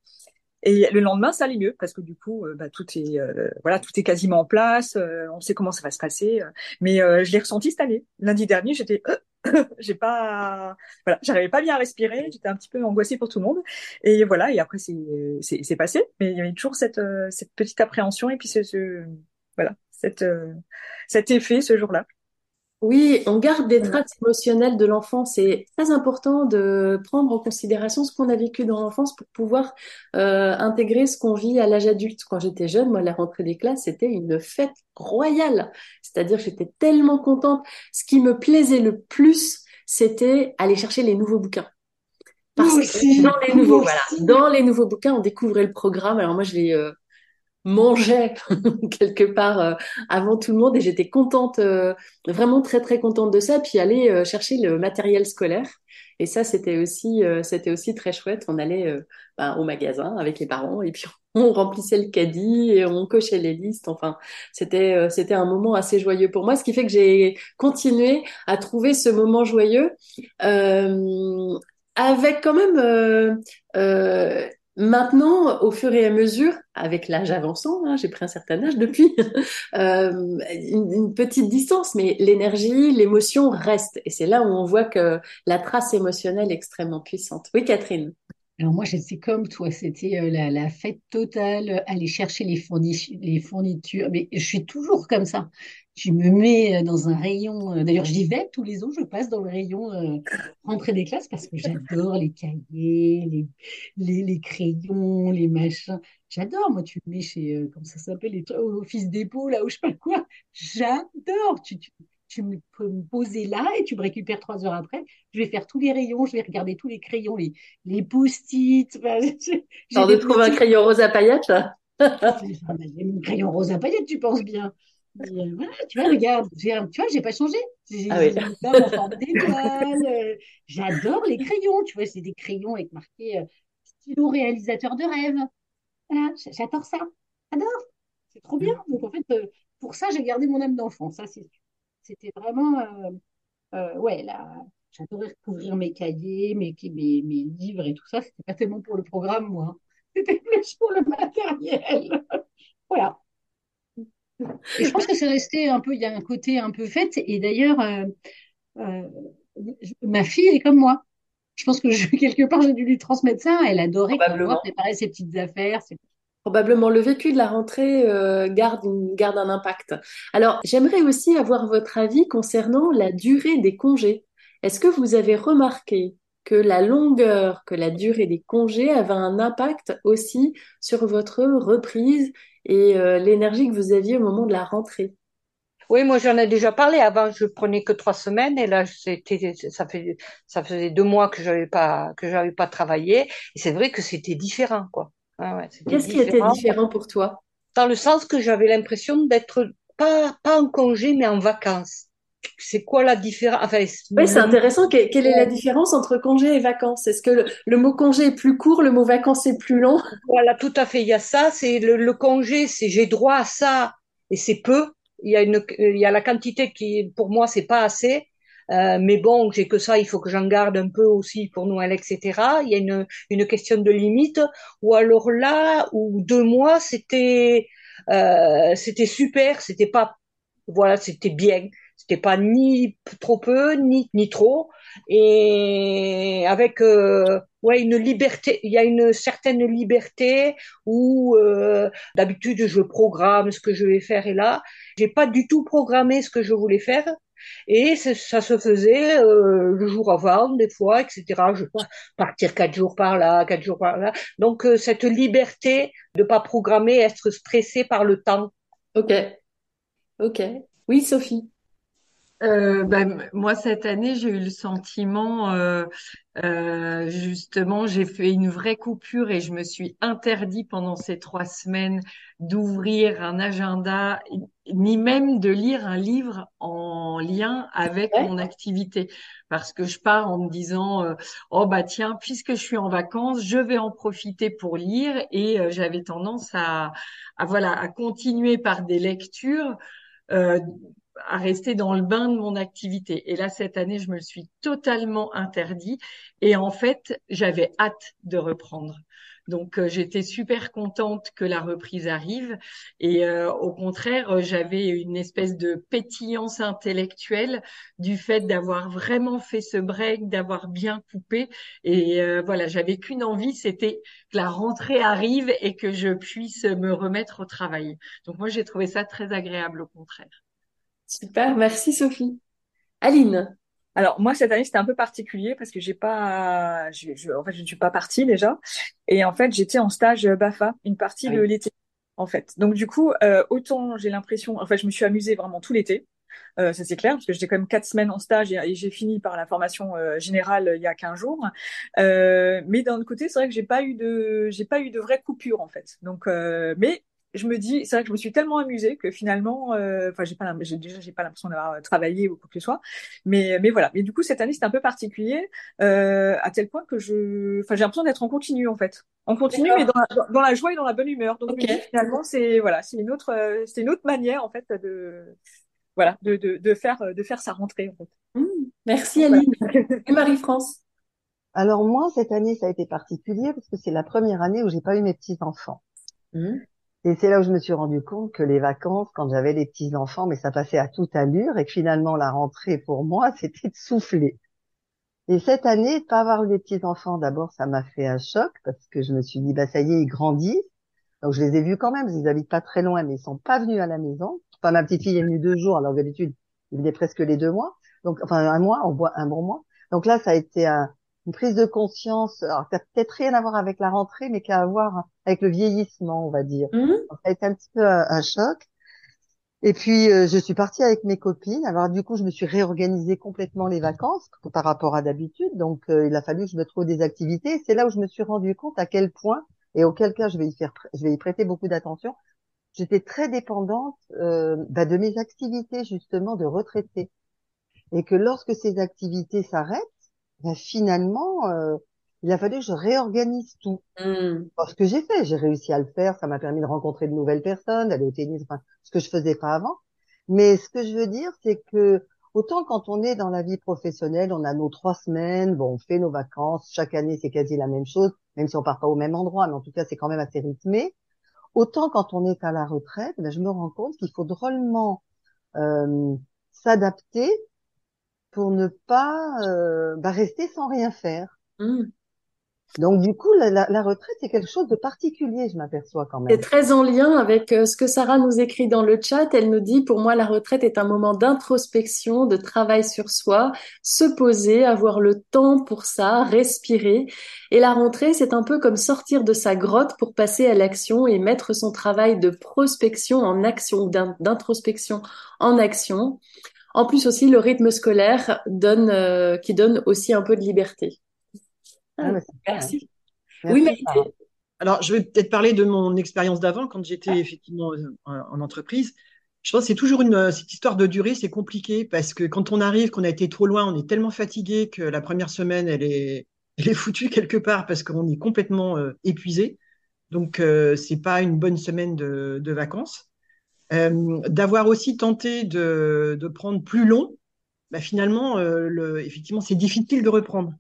Et le lendemain, ça allait mieux parce que du coup, bah, tout est voilà, tout est quasiment en place. on sait comment ça va se passer. euh, mais je l'ai ressenti cette année. Lundi dernier, j'étais, j'ai pas, voilà, j'arrivais pas bien à respirer. J'étais un petit peu angoissée pour tout le monde. Et voilà. Et après, c'est c'est passé. Mais il y avait toujours cette euh, cette petite appréhension et puis ce, ce voilà, cette euh, cet effet ce jour-là. Oui, on garde des traces émotionnelles de l'enfance. C'est très important de prendre en considération ce qu'on a vécu dans l'enfance pour pouvoir euh, intégrer ce qu'on vit à l'âge adulte. Quand j'étais jeune, moi, la rentrée des classes, c'était une fête royale. C'est-à-dire, j'étais tellement contente. Ce qui me plaisait le plus, c'était aller chercher les nouveaux bouquins. Parce que dans les nouveaux, moi voilà, aussi. dans les nouveaux bouquins, on découvrait le programme. Alors moi, je les euh, mangeais quelque part euh, avant tout le monde et j'étais contente, euh, vraiment très très contente de ça. Puis aller euh, chercher le matériel scolaire. Et ça, c'était aussi, euh, c'était aussi très chouette. On allait euh, ben, au magasin avec les parents et puis on remplissait le caddie et on cochait les listes. Enfin, c'était euh, c'était un moment assez joyeux pour moi, ce qui fait que j'ai continué à trouver ce moment joyeux avec quand même maintenant, au fur et à mesure, avec l'âge avançant, hein, j'ai pris un certain âge depuis, euh, une, une petite distance, mais l'énergie, l'émotion reste. Et c'est là où on voit que la trace émotionnelle est extrêmement puissante. Oui, Catherine. Alors moi, c'est comme toi, c'était euh, la, fête totale, euh, aller chercher les fourni- les fournitures. Mais je suis toujours comme ça. Je me mets euh, dans un rayon. D'ailleurs, j'y vais tous les ans. Je passe dans le rayon euh, rentrée des classes parce que j'adore les cahiers, les, crayons, les machins. J'adore. Moi, tu me mets chez, euh, comment ça s'appelle, les trucs, office dépôt, là, ou je sais pas quoi. J'adore. Tu, tu me peux me poser là et tu me récupères trois heures après. Je vais faire tous les rayons, je vais regarder tous les crayons, les, les post-it. J'ai Genre de trouver un crayon rose à paillettes, là. J'ai mon crayon rose à paillettes, tu penses bien. Euh, voilà, tu vois, regarde, tu vois, j'ai pas changé. J'ai Ah oui. j'ai mis ça en forme d'étoile. euh, J'adore les crayons, tu vois, c'est des crayons avec marqué euh, stylo réalisateur de rêve. Voilà, j'adore ça. J'adore. C'est trop bien. Donc, en fait, euh, pour ça, j'ai gardé mon âme d'enfant. Ça, c'est, c'était vraiment, euh, euh, ouais, là, j'adorais recouvrir mes cahiers, mes, mes, mes livres et tout ça. C'était pas tellement pour le programme, moi. hein. C'était plus pour le matériel. Voilà. Et je pense que c'est resté un peu, il y a un côté un peu fête. Et d'ailleurs, euh, euh, ma fille est comme moi. Je pense que je, quelque part, j'ai dû lui transmettre ça. Elle adorait Probablement. préparer ses petites affaires. ses- Probablement le vécu de la rentrée euh, garde, garde un impact. Alors, j'aimerais aussi avoir votre avis concernant la durée des congés. Est-ce que vous avez remarqué que la longueur, que la durée des congés avait un impact aussi sur votre reprise et euh, l'énergie que vous aviez au moment de la rentrée? Oui, moi j'en ai déjà parlé. Avant, je prenais que trois semaines et là, c'était, ça fait, ça faisait deux mois que j'avais pas, pas travaillé. Et c'est vrai que c'était différent, quoi. Ah ouais, Qu'est-ce qui était différent pour toi? dans le sens que j'avais l'impression d'être pas, pas en congé, mais en vacances. C'est quoi la différence? Enfin, Oui, c'est intéressant. Que- Quelle est la différence entre congé et vacances? Est-ce que le, le mot congé est plus court, le mot vacances est plus long? voilà, tout à fait. Il y a ça. C'est le, le congé, c'est j'ai droit à ça et c'est peu. Il y a une, il y a la quantité qui, pour moi, c'est pas assez. Euh, mais bon, j'ai que ça, il faut que j'en garde un peu aussi pour Noël, etc. Il y a une, une question de limite. Ou alors là, ou deux mois, c'était, euh, c'était super. C'était pas, voilà, c'était bien. C'était pas ni trop peu, ni, ni trop. Et avec, euh, ouais, une liberté, il y a une certaine liberté où, euh, d'habitude, je programme ce que je vais faire et là, j'ai pas du tout programmé ce que je voulais faire. Et ça se faisait euh, le jour avant, des fois, etc. Je peux partir quatre jours par là, quatre jours par là. Donc euh, cette liberté de pas programmer, être stressé par le temps. Ok, ok. Oui, Sophie. Euh, ben, moi, cette année, j'ai eu le sentiment, euh, euh, justement, j'ai fait une vraie coupure et je me suis interdit pendant ces trois semaines d'ouvrir un agenda, ni même de lire un livre en lien avec Ouais. mon activité. Parce que je pars en me disant, euh, oh bah tiens, puisque je suis en vacances, je vais en profiter pour lire et euh, j'avais tendance à, à voilà, à continuer par des lectures. euh, à rester dans le bain de mon activité. Et là, cette année, je me le suis totalement interdit. Et en fait, j'avais hâte de reprendre. Donc, euh, j'étais super contente que la reprise arrive. Et euh, au contraire, euh, j'avais une espèce de pétillance intellectuelle du fait d'avoir vraiment fait ce break, d'avoir bien coupé. Et euh, voilà, j'avais qu'une envie, c'était que la rentrée arrive et que je puisse me remettre au travail. Donc, moi, j'ai trouvé ça très agréable, au contraire. Super, merci Sophie. Aline. Alors moi cette année c'était un peu particulier parce que j'ai pas, je, je- en fait je ne suis pas partie déjà et en fait j'étais en stage BAFA une partie Ah de oui. l'été en fait. Donc du coup euh, autant j'ai l'impression, en fait je me suis amusée vraiment tout l'été, euh, ça c'est clair parce que j'étais quand même quatre semaines en stage et, et j'ai fini par la formation euh, générale il y a 15 jours. Mais d'un autre côté c'est vrai que j'ai pas eu de, j'ai pas eu de vraie coupure en fait. Donc mais je me dis, c'est vrai que je me suis tellement amusée que finalement, euh, enfin, j'ai pas, j'ai- déjà, j'ai pas l'impression d'avoir euh, travaillé ou quoi que ce soit. Mais, mais voilà. Mais du coup, cette année, c'était un peu particulier, euh, à tel point que je, enfin, j'ai l'impression d'être en continu, en fait. En continu, mais dans la, dans la joie et dans la bonne humeur. Donc, dis, finalement, c'est, voilà, c'est une autre, euh, c'est une autre manière, en fait, de, voilà, de, de, de faire, euh, de faire sa rentrée, en fait. Hmm, Merci voilà. Aline. Et Marie-France? Alors moi, cette année, ça a été particulier parce que c'est la première année où j'ai pas eu mes petits-enfants. Hmm. Et c'est là où je me suis rendu compte que les vacances, quand j'avais les petits-enfants, mais ça passait à toute allure et que finalement la rentrée pour moi, c'était de souffler. Et cette année, de pas avoir eu les petits-enfants, d'abord, ça m'a fait un choc parce que je me suis dit, bah ça y est, ils grandissent. Donc je les ai vus quand même, ils habitent pas très loin, mais ils sont pas venus à la maison. Enfin, ma petite fille est venue deux jours, alors d'habitude, ils venaient presque les deux mois. Donc, enfin, un mois, on voit un bon mois. Donc là, ça a été un- une prise de conscience. Alors, ça n'a peut-être rien à voir avec la rentrée, mais qu'à voir avec le vieillissement, on va dire. Donc, ça a été un petit peu un, un choc. Et puis, euh, je suis partie avec mes copines. Alors, du coup, je me suis réorganisée complètement les vacances par rapport à d'habitude. Donc, euh, il a fallu que je me trouve des activités. C'est là où je me suis rendu compte à quel point, et auquel cas je vais y faire, je vais y prêter beaucoup d'attention. J'étais très dépendante euh, bah, de mes activités justement de retraité, et que lorsque ces activités s'arrêtent, bah, finalement, euh, il a fallu que je réorganise tout. Alors, ce que j'ai fait, j'ai réussi à le faire, ça m'a permis de rencontrer de nouvelles personnes, d'aller au tennis, enfin, ce que je faisais pas avant. Mais ce que je veux dire, c'est que autant quand on est dans la vie professionnelle, on a nos trois semaines, bon, on fait nos vacances, chaque année c'est quasi la même chose, même si on part pas au même endroit, mais en tout cas c'est quand même assez rythmé. Autant quand on est à la retraite, ben, je me rends compte qu'il faut drôlement euh, s'adapter pour ne pas euh, bah, rester sans rien faire. Hmm. Donc du coup, la, la, la retraite, c'est quelque chose de particulier, je m'aperçois quand C'est même. très en lien avec euh, ce que Sarah nous écrit dans le chat. Elle nous dit, pour moi, la retraite est un moment d'introspection, de travail sur soi, se poser, avoir le temps pour ça, respirer. Et la rentrée, c'est un peu comme sortir de sa grotte pour passer à l'action et mettre son travail de prospection en action, d'in- d'introspection en action. En plus aussi, le rythme scolaire donne, euh, qui donne aussi un peu de liberté. Ah, hein. Merci. Merci, Oui, mais. Alors, je vais peut-être parler de mon expérience d'avant, quand j'étais effectivement euh, en, en entreprise. Je pense que c'est toujours une, euh, cette histoire de durée, c'est compliqué parce que quand on arrive, qu'on a été trop loin, on est tellement fatigué que la première semaine, elle est, elle est foutue quelque part parce qu'on est complètement euh, épuisé. Donc, euh, c'est pas une bonne semaine de, de vacances. Euh, d'avoir aussi tenté de, de prendre plus long, bah, finalement, euh, le, effectivement, c'est difficile de reprendre.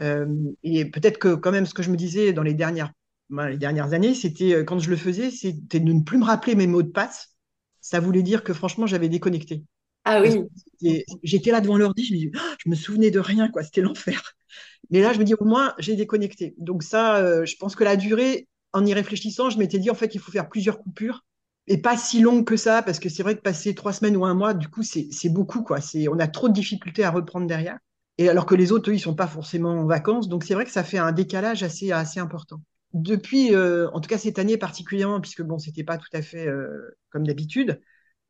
Euh, et peut-être que quand même, ce que je me disais dans les dernières, ben, les dernières années, c'était quand je le faisais, c'était de ne plus me rappeler mes mots de passe. Ça voulait dire que franchement, j'avais déconnecté. Ah oui, j'étais là devant l'ordi, je me dis, Ah, je me souvenais de rien, quoi. C'était l'enfer. Mais là, je me dis, au moins, j'ai déconnecté. Donc ça, euh, je pense que la durée, en y réfléchissant, je m'étais dit, en fait, il faut faire plusieurs coupures et pas si longues que ça, parce que c'est vrai que passer trois semaines ou un mois, du coup, c'est beaucoup, quoi. On a trop de difficultés à reprendre derrière. Et alors que les autres, eux, ils sont pas forcément en vacances. Donc c'est vrai que ça fait un décalage assez, assez important. Depuis, euh, en tout cas cette année particulièrement, puisque bon, c'était pas tout à fait euh, comme d'habitude.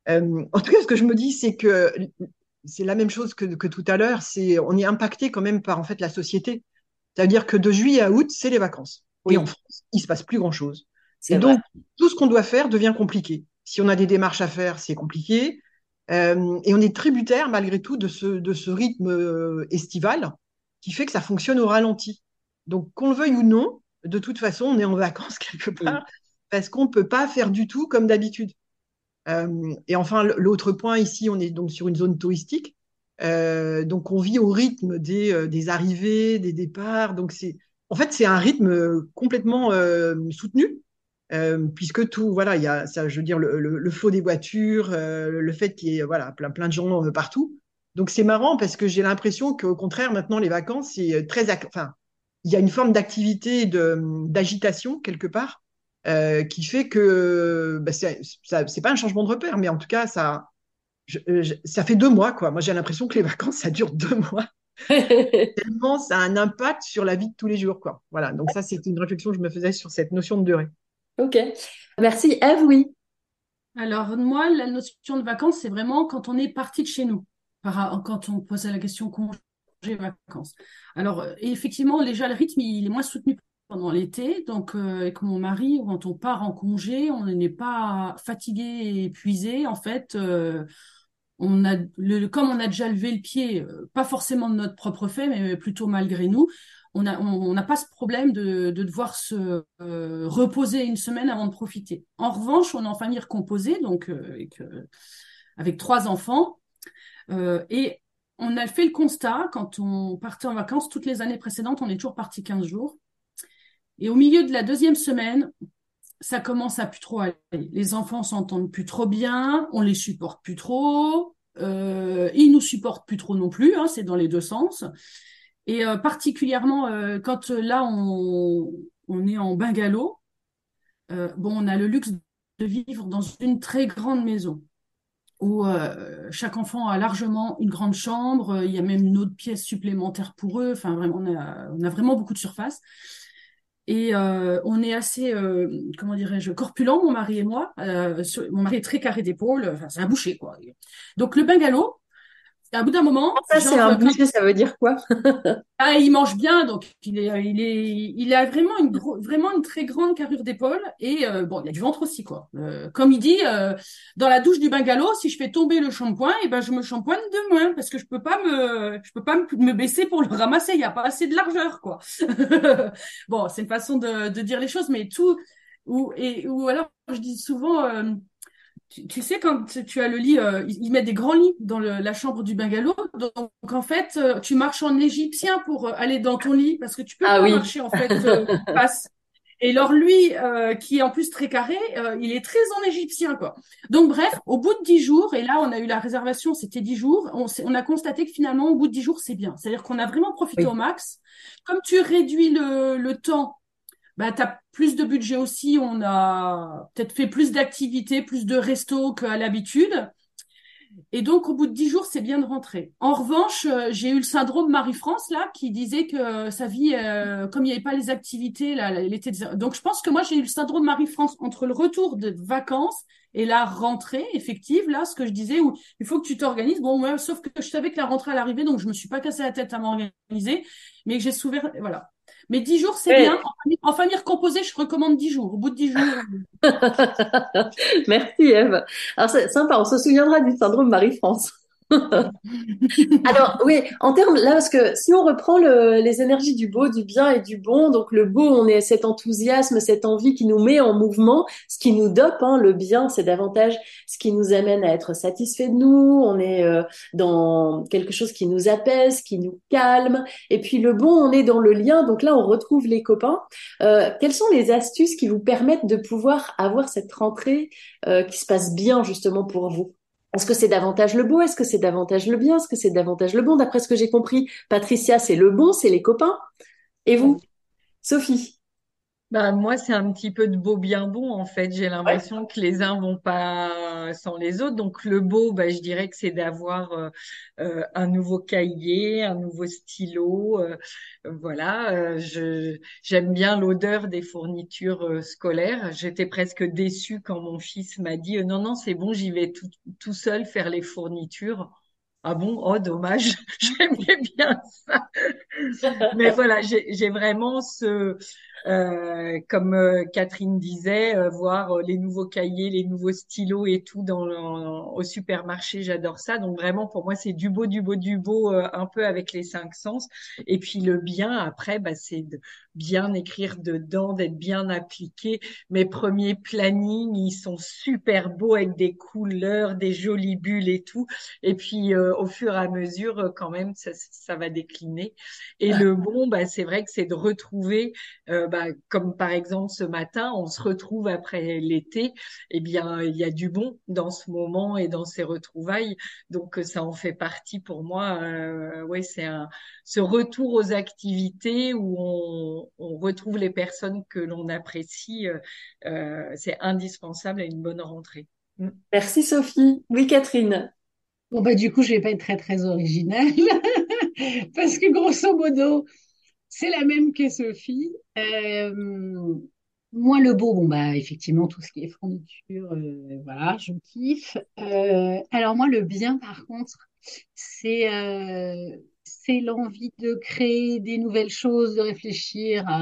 Euh, en tout cas, ce que je me dis, c'est que c'est la même chose que, que tout à l'heure. C'est, on est impacté quand même par en fait la société. C'est-à-dire que de juillet à août, c'est les vacances. Et en France, il se passe plus grand-chose. c'est Et vrai. donc, tout ce qu'on doit faire devient compliqué. Si on a des démarches à faire, c'est compliqué. Euh, et on est tributaire, malgré tout, de ce, de ce rythme euh, estival qui fait que ça fonctionne au ralenti. Donc, qu'on le veuille ou non, de toute façon, on est en vacances quelque part parce qu'on ne peut pas faire du tout comme d'habitude. Euh, et enfin, l'autre point ici, on est donc sur une zone touristique. Euh, donc, on vit au rythme des, euh, des arrivées, des départs. Donc, c'est, en fait, c'est un rythme euh, complètement euh, soutenu, euh, puisque tout, voilà, il y a, ça, je veux dire, le, le, le flot des voitures, euh, le fait qu'il y ait, voilà, plein, plein de gens euh, partout. Donc, c'est marrant parce que j'ai l'impression qu'au contraire, maintenant, les vacances, c'est euh, très, enfin, il y a une forme d'activité, de, d'agitation quelque part, euh, qui fait que bah, c'est, pas un changement de repère, mais en tout cas, ça, je- je- ça fait deux mois, quoi. Moi, j'ai l'impression que les vacances, ça dure deux mois. Tellement ça a un impact sur la vie de tous les jours, quoi. Voilà. Donc ça, c'est une réflexion que je me faisais sur cette notion de durée. Ok. Merci. Eve, oui. Alors, moi, la notion de vacances, c'est vraiment quand on est parti de chez nous, quand on posait la question congé vacances. Alors, euh, effectivement, déjà, le rythme, il est moins soutenu pendant l'été. Donc, euh, avec mon mari, quand on part en congé, on n'est pas fatigué et épuisé. En fait, euh, on a le, comme on a déjà levé le pied, pas forcément de notre propre fait, mais plutôt malgré nous, on a, on n'a pas ce problème de, de devoir se euh, reposer une semaine avant de profiter. En revanche, on est en famille recomposée, donc avec, euh, avec trois enfants, euh, et on a fait le constat quand on partait en vacances toutes les années précédentes, on est toujours parti 15 jours, et au milieu de la deuxième semaine, ça commence à plus trop aller. Les enfants s'entendent plus trop bien, on les supporte plus trop, euh, ils nous supportent plus trop non plus, hein, c'est dans les deux sens. Et euh, particulièrement euh, quand euh, là on, on est en bungalow, euh, bon, on a le luxe de vivre dans une très grande maison où euh, chaque enfant a largement une grande chambre, il y a même une autre pièce supplémentaire pour eux, enfin vraiment on a, on a vraiment beaucoup de surface. Et euh, on est assez, euh, comment dirais-je, corpulent, mon mari et moi. Euh, mon mari est très carré d'épaule, enfin, c'est un boucher, quoi. Donc le bungalow, à bout d'un moment, Ça, c'est un boucher, ça veut dire quoi? ah, il mange bien, donc il est, il est, il a vraiment une gro- vraiment une très grande carrure d'épaule et euh, bon, il a du ventre aussi quoi. Euh, comme il dit, euh, dans la douche du bungalow, si je fais tomber le shampoing, et ben je me shampoigne de moins parce que je peux pas me, je peux pas me, me baisser pour le ramasser. Il y a pas assez de largeur quoi. bon, c'est une façon de, de dire les choses, mais tout ou et ou alors je dis souvent. Tu, tu sais, quand tu as le lit, euh, ils mettent des grands lits dans le- la chambre du bungalow. Donc, en fait, euh, tu marches en égyptien pour euh, aller dans ton lit parce que tu peux Ah pas oui. marcher en fait euh, face. Et alors lui, euh, qui est en plus très carré, euh, il est très en égyptien, quoi. Donc bref, au bout de dix jours, et là on a eu la réservation, c'était dix jours, on, on, a constaté que finalement au bout de dix jours c'est bien. C'est-à-dire qu'on a vraiment profité Oui. au max. Comme tu réduis le, le temps, bah tu as plus de budget aussi. On a peut-être fait plus d'activités, plus de restos qu'à l'habitude. Et donc, au bout de dix jours, c'est bien de rentrer. En revanche, euh, j'ai eu le syndrome Marie-France, là, qui disait que sa vie, euh, comme il n'y avait pas les activités, là, elle était... Donc, je pense que moi, j'ai eu le syndrome Marie-France entre le retour de vacances et la rentrée effective, là, ce que je disais, où il faut que tu t'organises. Bon, moi, sauf que je savais que la rentrée allait arriver, donc je me suis pas cassé la tête à m'organiser, mais que j'ai souffert, voilà. Mais dix jours, c'est Ouais. bien. En famille, en famille recomposée, je recommande dix jours. Au bout de dix jours, Merci Eve. Alors c'est sympa, on se souviendra du syndrome Marie-France. Alors oui, en termes là parce que si on reprend le- les énergies du beau, du bien et du bon, donc le beau, on est cet enthousiasme, cette envie qui nous met en mouvement, ce qui nous dope. Hein, le bien, c'est davantage ce qui nous amène à être satisfait de nous. On est euh, dans quelque chose qui nous apaise, qui nous calme. Et puis le bon, on est dans le lien. Donc là, on retrouve les copains. Euh, quelles sont les astuces qui vous permettent de pouvoir avoir cette rentrée euh, qui se passe bien justement pour vous? Est-ce que c'est davantage le beau? Est-ce que c'est davantage le bien? Est-ce que c'est davantage le bon? D'après ce que j'ai compris, Patricia, c'est le bon, c'est les copains. Et vous, Sophie? Bah, moi, c'est un petit peu de beau bien bon, en fait. J'ai l'impression que les uns vont pas sans les autres. Donc, le beau, bah, je dirais que c'est d'avoir euh, euh, un nouveau cahier, un nouveau stylo. euh, voilà. euh, je, j'aime bien l'odeur des fournitures euh, scolaires. J'étais presque déçue quand mon fils m'a dit, euh, non, non, c'est bon, j'y vais tout, tout seul faire les fournitures. Ah bon? Oh, dommage. J'aimais bien ça. Mais voilà, j'ai j'ai vraiment ce, euh, comme euh, Catherine disait, euh, voir euh, les nouveaux cahiers, les nouveaux stylos et tout dans au supermarché, j'adore ça. Donc vraiment, pour moi, c'est du beau, du beau, du beau, euh, un peu avec les cinq sens. Et puis le bien, après, bah, c'est de bien écrire dedans, d'être bien appliqué. Mes premiers plannings, ils sont super beaux avec des couleurs, des jolies bulles et tout. Et puis au fur et à mesure, quand même, ça, ça va décliner. Et le bon, bah, c'est vrai que c'est de retrouver, bah, comme par exemple ce matin, on se retrouve après l'été, eh bien, il y a du bon dans ce moment et dans ces retrouvailles. Donc, euh, ça en fait partie pour moi. Euh, ouais, c'est un, ce retour aux activités où on, on retrouve les personnes que l'on apprécie. euh, euh, c'est indispensable à une bonne rentrée. Mm. Merci Sophie. Oui, Catherine. Bon, bah, du coup, je vais pas être très, très originale. Parce que grosso modo, c'est la même que Sophie. Euh, moi, le beau, bon, bah, effectivement, tout ce qui est fourniture, euh, voilà, je kiffe. Euh, alors, moi, le bien, par contre, c'est euh, c'est l'envie de créer des nouvelles choses, de réfléchir à,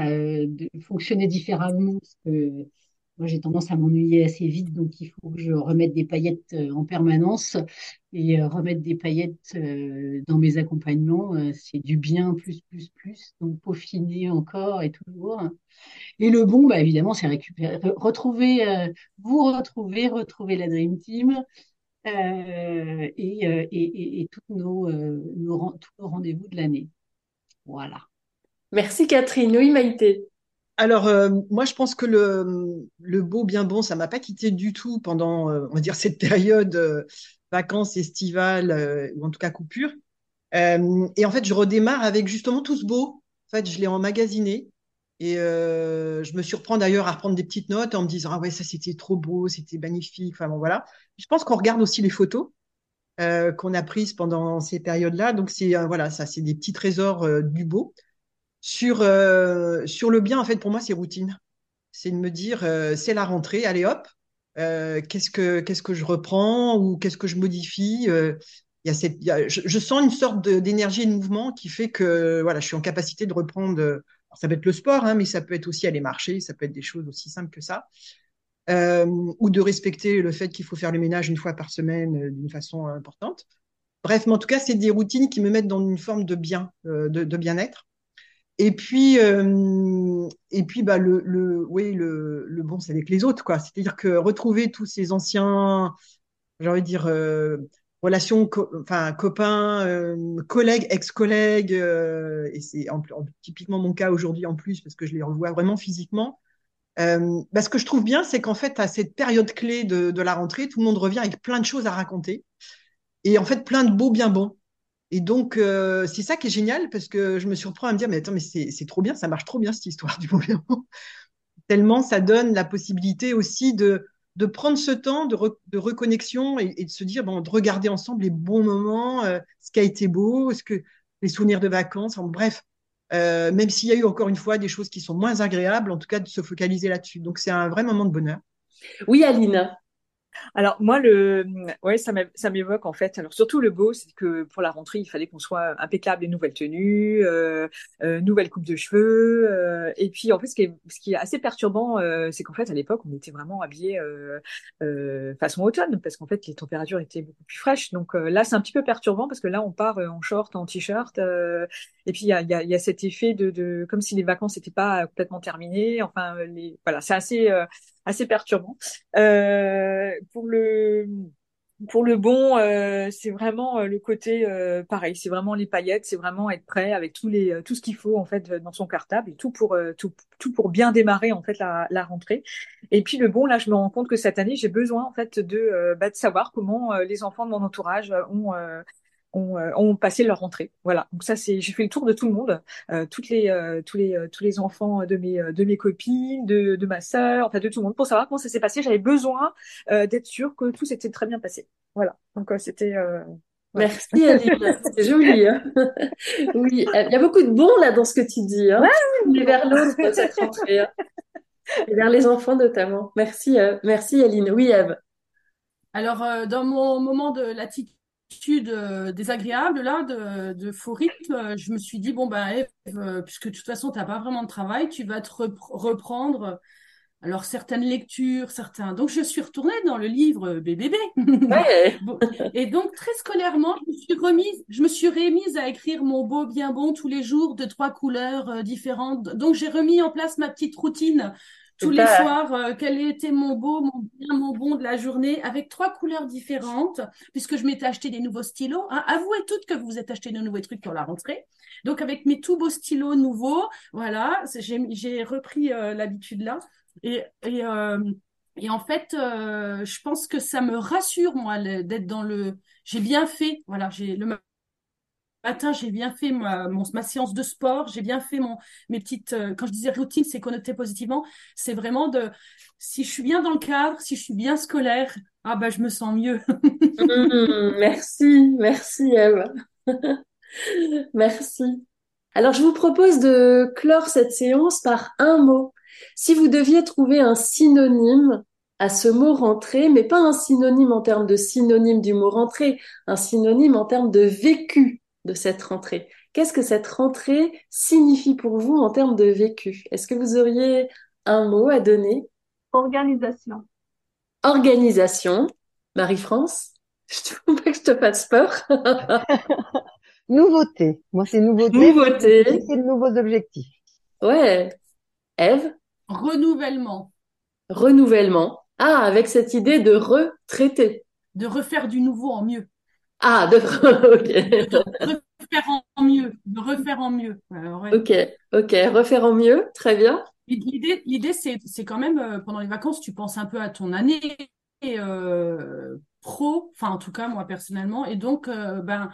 euh, de fonctionner différemment. Moi, j'ai tendance à m'ennuyer assez vite, donc il faut que je remette des paillettes euh, en permanence. Et euh, remettre des paillettes euh, dans mes accompagnements, c'est du bien plus, plus, plus. Donc peaufiner encore et toujours. Et le bon, bah, évidemment, c'est récupérer, re- retrouver, vous retrouver, retrouver la Dream Team et, et, et, nos, tous nos rendez-vous de l'année. Voilà. Merci Catherine. Oui, Maïté. Alors, euh, moi, je pense que le, le beau, bien bon, ça m'a pas quitté du tout pendant, euh, on va dire, cette période euh, vacances estivales, euh, ou en tout cas coupure. Euh, et en fait, je redémarre avec justement tout ce beau. En fait, je l'ai emmagasiné. Et euh, je me surprends d'ailleurs à reprendre des petites notes en me disant, ah ouais, ça c'était trop beau, c'était magnifique. Enfin bon, voilà. Je pense qu'on regarde aussi les photos qu'on a prises pendant ces périodes-là. Donc c'est voilà, ça c'est des petits trésors du beau. Sur euh, sur le bien, en fait, pour moi, c'est routine. C'est de me dire, euh, c'est la rentrée, allez hop, euh, qu'est-ce que je reprends ou qu'est-ce que je modifie. je, sens une sorte d'énergie et de mouvement qui fait que voilà, je suis en capacité de reprendre. ça peut être le sport, hein, mais ça peut être aussi aller marcher, ça peut être des choses aussi simples que ça, ou de respecter le fait qu'il faut faire le ménage une fois par semaine d'une façon importante. Bref, en tout cas, c'est des routines qui me mettent dans une forme de bien-être. Et puis, euh, et puis, bah, le, le, le, le bon, c'est avec les autres, quoi. C'est-à-dire que retrouver tous ces anciens, j'ai envie de dire, euh, relations, copains, euh, collègues, ex-collègues, et c'est en, typiquement mon cas aujourd'hui en plus parce que je les revois vraiment physiquement. Bah, ce que je trouve bien, c'est qu'en fait, à cette période clé de, de, la rentrée, tout le monde revient avec plein de choses à raconter et en fait plein de beaux bien bons. Et donc, euh, c'est ça qui est génial parce que je me surprends à me dire, mais attends, mais c'est trop bien, ça marche trop bien cette histoire du bon. Tellement ça donne la possibilité aussi de, prendre ce temps de, reconnexion et, et, de se dire, bon, de regarder ensemble les bons moments, euh, ce qui a été beau, ce que les souvenirs de vacances, en bref, euh, même s'il y a eu encore une fois des choses qui sont moins agréables, en tout cas de se focaliser là-dessus. Donc c'est un vrai moment de bonheur. Oui, Aline. Alors moi le ouais ça m'évoque en fait. Alors surtout le beau c'est que pour la rentrée il fallait qu'on soit impeccable les nouvelles tenues euh, euh, nouvelle coupe de cheveux euh, et puis en fait ce qui est ce qui est assez perturbant euh, c'est qu'en fait à l'époque on était vraiment habillés euh, euh, façon automne parce qu'en fait les températures étaient beaucoup plus fraîches. Donc là c'est un petit peu perturbant parce que là on part en short en t-shirt et puis il y a, y, a, y a cet effet de, de comme si les vacances n'étaient pas complètement terminées. Enfin les voilà c'est assez assez perturbant. Euh, pour le pour le bon, euh, c'est vraiment euh, le côté euh, pareil. C'est vraiment les paillettes, c'est vraiment être prêt avec tous les tout ce qu'il faut en fait dans son cartable et tout pour tout, tout pour bien démarrer en fait la, la rentrée. Et puis le bon, là, je me rends compte que cette année, j'ai besoin en fait de bah, de savoir comment les enfants de mon entourage ont ont, euh, ont, passé leur rentrée. Voilà. Donc ça c'est j'ai fait le tour de tout le monde, euh, toutes les euh, tous les tous les enfants de mes de mes copines, de de ma sœur, enfin de tout le monde pour savoir comment ça s'est passé. J'avais besoin d'être sûre que tout s'était très bien passé. Voilà. Donc c'était Merci Aline, c'est joli. Hein oui, il y a beaucoup de bon là dans ce que tu dis. Hein ouais, vers l'autre cette rentrée. Hein et vers les enfants notamment. Merci, merci Aline. Oui, Eve. Alors, dans mon moment de l'attitude euh, désagréable là de, de faux rythme, euh, je me suis dit bon ben Eve, euh, puisque de toute façon tu n'as pas vraiment de travail, tu vas te reprendre alors certaines lectures, certains. Donc je suis retournée dans le livre BBB. Ouais. et donc très scolairement, je me suis remise, je me suis remise à écrire mon beau bien bon tous les jours de trois couleurs différentes. Donc j'ai remis en place ma petite routine tous les soirs euh, quel était mon beau, mon bien, mon bon de la journée avec trois couleurs différentes puisque je m'étais acheté des nouveaux stylos. Hein. Avouez toutes que vous vous êtes acheté de nouveaux trucs pour la rentrée. Donc avec mes tout beaux stylos nouveaux, voilà, j'ai repris euh, l'habitude là et et, euh, et en fait, je pense que ça me rassure moi d'être dans le. J'ai bien fait, voilà, j'ai le matin, j'ai bien fait ma, ma séance de sport, j'ai bien fait mon, mes petites. Euh, quand je disais routine, c'est connoté positivement. C'est vraiment de. Si je suis bien dans le cadre, si je suis bien scolaire, ah bah je me sens mieux. Mmh, merci, merci Eve. merci. Alors je vous propose de clore cette séance par un mot. Si vous deviez trouver un synonyme à ce mot rentrée, mais pas un synonyme en termes de synonyme du mot rentrée, un synonyme en termes de vécu de cette rentrée. Qu'est-ce que cette rentrée signifie pour vous en termes de vécu? Est-ce que vous auriez un mot à donner? Organisation. Organisation. Marie-France Je ne pas que je te fasse peur. nouveauté. Moi, c'est nouveauté. Nouveauté. C'est de nouveaux objectifs. Ouais. Eve Renouvellement. Renouvellement. Ah, avec cette idée de retraiter. De refaire du nouveau en mieux. Ah, de... refaire en mieux, de refaire en mieux. Ok, ok, refaire en mieux, très bien. L'idée, l'idée, c'est, c'est quand même euh, pendant les vacances, tu penses un peu à ton année euh, pro, enfin en tout cas moi personnellement, et donc euh, ben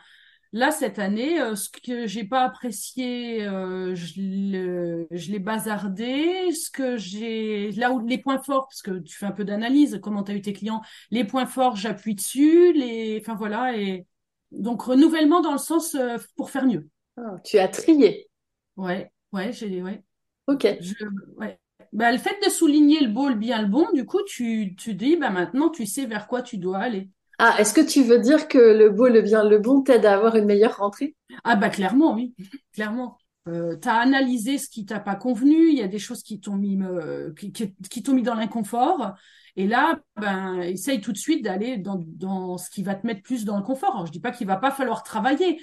Là, cette année, euh, ce que j'ai pas apprécié, euh, je, je l'ai bazardé. Ce que j'ai, là où les points forts, parce que tu fais un peu d'analyse, comment tu as eu tes clients, les points forts, j'appuie dessus. Les, enfin voilà, et donc renouvellement dans le sens euh, pour faire mieux. Ah, tu as trié. Ouais, ouais, j'ai, ouais. Ok. Je, ouais. Bah, le fait de souligner le beau, le bien, le bon, du coup, tu, tu dis, bah maintenant, tu sais vers quoi tu dois aller. Ah, est-ce que tu veux dire que le beau, le bien, le bon t'aide à avoir une meilleure rentrée? Ah bah clairement, oui, clairement. Euh, tu analysé ce qui t'a pas convenu, il y a des choses qui t'ont mis euh, qui, t'ont mis dans l'inconfort et là ben essaye tout de suite d'aller dans, dans ce qui va te mettre plus dans le confort. Alors, je dis pas qu'il va pas falloir travailler.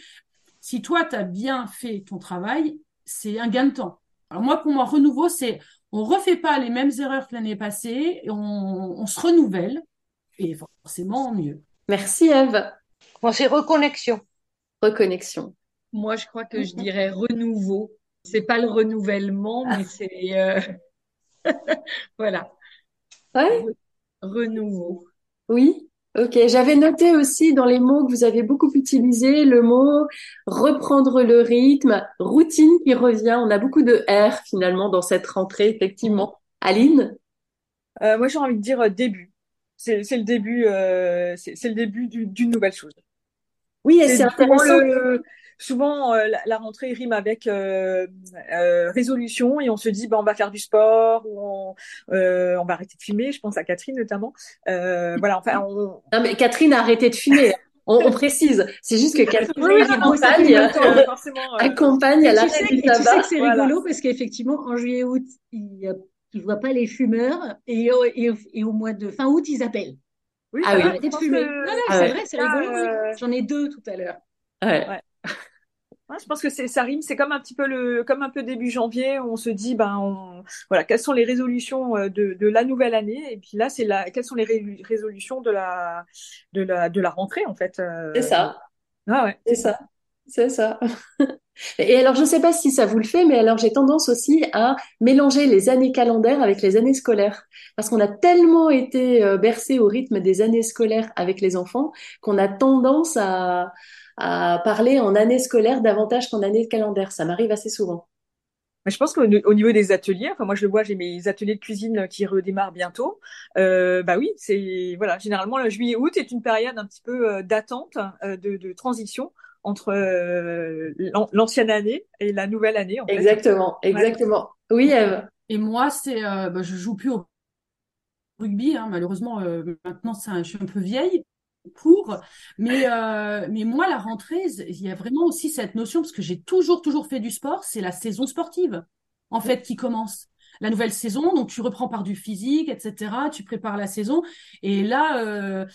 Si toi tu as bien fait ton travail, c'est un gain de temps. Alors moi pour moi renouveau c'est on refait pas les mêmes erreurs que l'année passée, on se renouvelle et forcément mieux. Merci Eve. Moi, c'est reconnexion? Reconnexion. Moi, je crois que je dirais renouveau. C'est pas le renouvellement, mais c'est euh, voilà. Ouais. Renouveau. Oui. Ok. J'avais noté aussi dans les mots que vous avez beaucoup utilisé le mot reprendre le rythme, routine qui revient. On a beaucoup de R finalement dans cette rentrée, effectivement. Aline? Euh, moi, j'ai envie de dire euh, début. C'est c'est le début, euh, c'est c'est le début du- d'une nouvelle chose. Oui, et C'est intéressant. le, souvent euh, la, la rentrée rime avec euh, euh, résolution et on se dit bah on va faire du sport ou on, euh, on va arrêter de fumer. Je pense à Catherine notamment. Euh, voilà, enfin on. Non, mais Catherine a arrêté de fumer. On, on précise. C'est juste que Catherine Oui, accompagne, accompagne à sais, du et tu sais tabac. que c'est Voilà. rigolo parce qu'effectivement, en juillet-août, ils ne voient pas les fumeurs et, au- et, au- et au mois de fin août, ils appellent. Oui, Ah oui. de fumer. que- Non, non, Ah c'est ouais. vrai, c'est rigolo. euh, J'en ai deux tout à l'heure. Ouais. Ouais, je pense que c'est ça rime, c'est comme un petit peu le comme un peu début janvier où on se dit ben on voilà quelles sont les résolutions euh, de, de la nouvelle année? Et puis là c'est la quelles sont les ré- résolutions de la de la de la rentrée en fait. euh. C'est ça. Ah ouais. C'est ça. C'est ça. Et alors, je ne sais pas si ça vous le fait, mais alors j'ai tendance aussi à mélanger les années calendaires avec les années scolaires. Parce qu'on a tellement été euh, bercé au rythme des années scolaires avec les enfants qu'on a tendance à, parler en année scolaire davantage qu'en année calendaire. Ça m'arrive assez souvent. Je pense qu'au au niveau des ateliers, enfin moi je le vois, j'ai mes ateliers de cuisine qui redémarrent bientôt. Euh, bah oui, c'est voilà, généralement le juillet-août est une période un petit peu euh, d'attente, euh, de transition entre euh, l'an- l'ancienne année et la nouvelle année en fait. Exactement, exactement. Oui, Eve. Et moi, c'est, euh, bah, je joue plus au rugby, hein, malheureusement, euh, maintenant, un- je suis un peu vieille pour, mais, euh, mais moi, la rentrée, il y a vraiment aussi cette notion, parce que j'ai toujours, toujours fait du sport, c'est la saison sportive, en fait, qui commence. La nouvelle saison, donc tu reprends par du physique, etc. Tu prépares la saison. Et là, euh,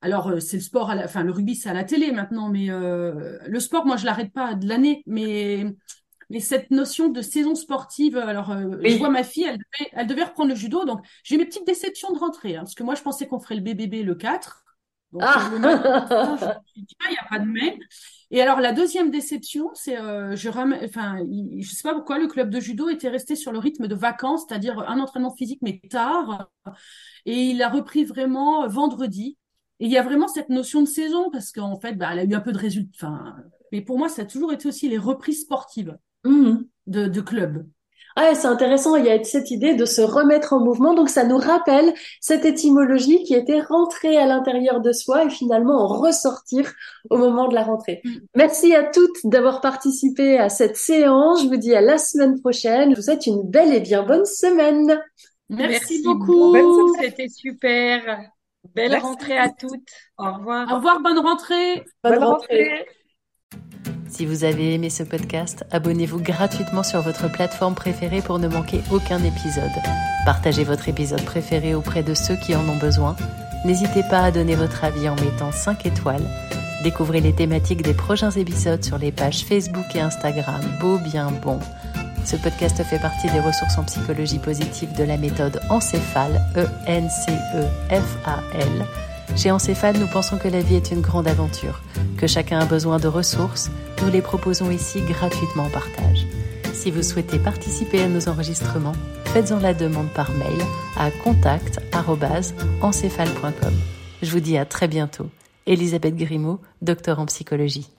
alors euh, c'est le sport, à la, enfin le rugby c'est à la télé maintenant, mais euh, le sport, moi je l'arrête pas de l'année. Mais mais cette notion de saison sportive, alors euh, Oui. je vois ma fille, elle devait, elle devait reprendre le judo, donc j'ai eu mes petites déceptions de rentrée, hein, parce que moi je pensais qu'on ferait le BBB le 4. Donc Ah. le mail, je me suis dit, ah, il n'y a pas de mail. Et alors la deuxième déception, c'est euh, je ram... enfin il- je sais pas pourquoi le club de judo était resté sur le rythme de vacances, c'est-à-dire un entraînement physique mais tard, et il a repris vraiment vendredi. Et il y a vraiment cette notion de saison parce qu'en fait, bah, elle a eu un peu de résultats. Enfin, mais pour moi, ça a toujours été aussi les reprises sportives Mhm. de, de clubs. Ouais, c'est intéressant, il y a cette idée de se remettre en mouvement, donc ça nous rappelle cette étymologie qui était rentrée à l'intérieur de soi et finalement en ressortir au moment de la rentrée. Mm. Merci à toutes d'avoir participé à cette séance, je vous dis à la semaine prochaine, je vous souhaite une belle et bien bonne semaine. Merci, beaucoup. beaucoup. C'était super. Belle Merci. rentrée à toutes. Au revoir. Au revoir, bonne rentrée. Bonne Bonne rentrée. rentrée. Si vous avez aimé ce podcast, abonnez-vous gratuitement sur votre plateforme préférée pour ne manquer aucun épisode. Partagez votre épisode préféré auprès de ceux qui en ont besoin. N'hésitez pas à donner votre avis en mettant 5 étoiles. Découvrez les thématiques des prochains épisodes sur les pages Facebook et Instagram Beau Bien Bon. Ce podcast fait partie des ressources en psychologie positive de la méthode Encéphale, E-N-C-E-F-A-L. Chez Encéphale, nous pensons que la vie est une grande aventure, que chacun a besoin de ressources, nous les proposons ici gratuitement en partage. Si vous souhaitez participer à nos enregistrements, faites-en la demande par mail à contact@encéphale.com. Je vous dis à très bientôt. Elisabeth Grimaud, docteur en psychologie.